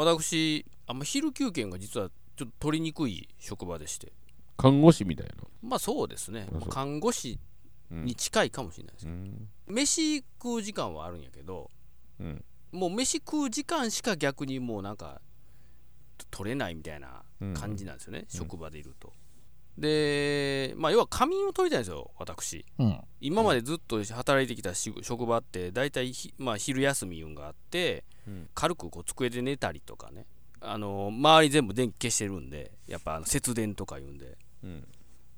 私あんま昼休憩が実はちょっと取りにくい職場でして。看護師みたいな。まあそうですね。あそう。看護師に近いかもしれないです、うん。飯食う時間はあるんやけどうん。もう飯食う時間しか逆にもうなんかと取れないみたいな感じなんですよね、職場でいると。でまあ要は仮眠を取りたいんですよ私。うん。今までずっと働いてきたし職場って大体ひ、まあ、昼休みいうんがあって、うん軽くこう机で寝たりとかね。あの周り全部電気消してるんでやっぱあの節電とか言うんで。うん。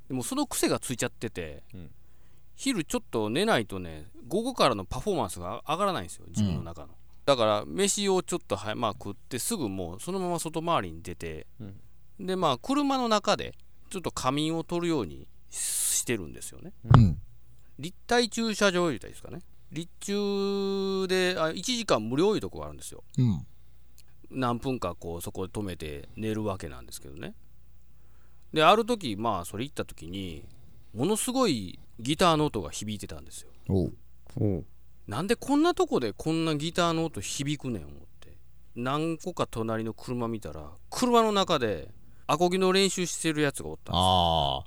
でもその癖がついちゃってて、うん。昼ちょっと寝ないとね午後からのパフォーマンスが上がらないんですよ自分の中の、だから飯をちょっとは、まあ、食ってすぐもうそのまま外回りに出て、でまあ車の中でちょっと仮眠を取るようにししてるんですよね。うん。立体駐車場言うたらいいですかね立中であ1時間無料いうとこがあるんですよ。うん。何分かこうそこで止めて寝るわけなんですけどね。である時まあそれ行った時にものすごいギターの音が響いてたんですよ。おう。おう。なんでこんなとこでこんなギターの音響くねん思って。何個か隣の車見たら車の中でアコギの練習してるやつがおったんですよ。ああ。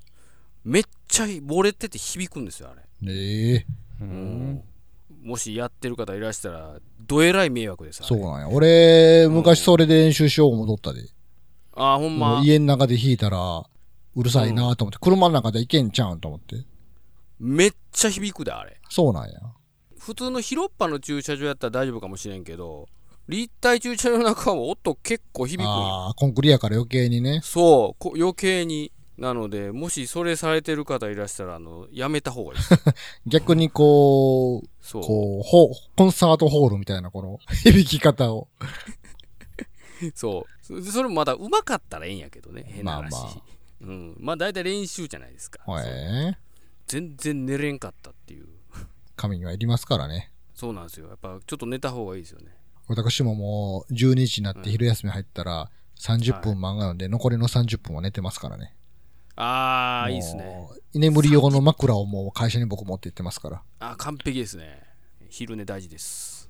めっちゃ漏れてて響くんですよあれ。ええうんもしやってる方いらしたらどえらい迷惑ですあれそうなんや。俺、昔それで練習しよう思っとったで。あーほんま家の中で弾いたら、うるさいなと思って、車の中でいけんちゃうんと思って。めっちゃ響くであれそうなんや。普通の広っ端の駐車場やったら大丈夫かもしれんけど立体駐車場の中は音結構響くんよああ、コンクリやから余計にね。そうこ余計になのでもしそれされてる方いらしたらあのやめた方がいい。で す逆にこう、そう。こう、ホコンサートホールみたいなこの 響き方を。そう。そそれもまだ上手かったらええんやけどね変な話、まあまあ。うん、まあ大体練習じゃないですか、ええ全然寝れんかったっていう。神がいりますからね。そうなんですよ。やっぱちょっと寝た方がいいですよね。私ももう12時になって昼休み入ったら30分漫画読んで残りの30分は寝てますからね。ああいいですね。居眠り用の枕をもう会社に僕持って行ってますから。あー完璧ですね。昼寝大事です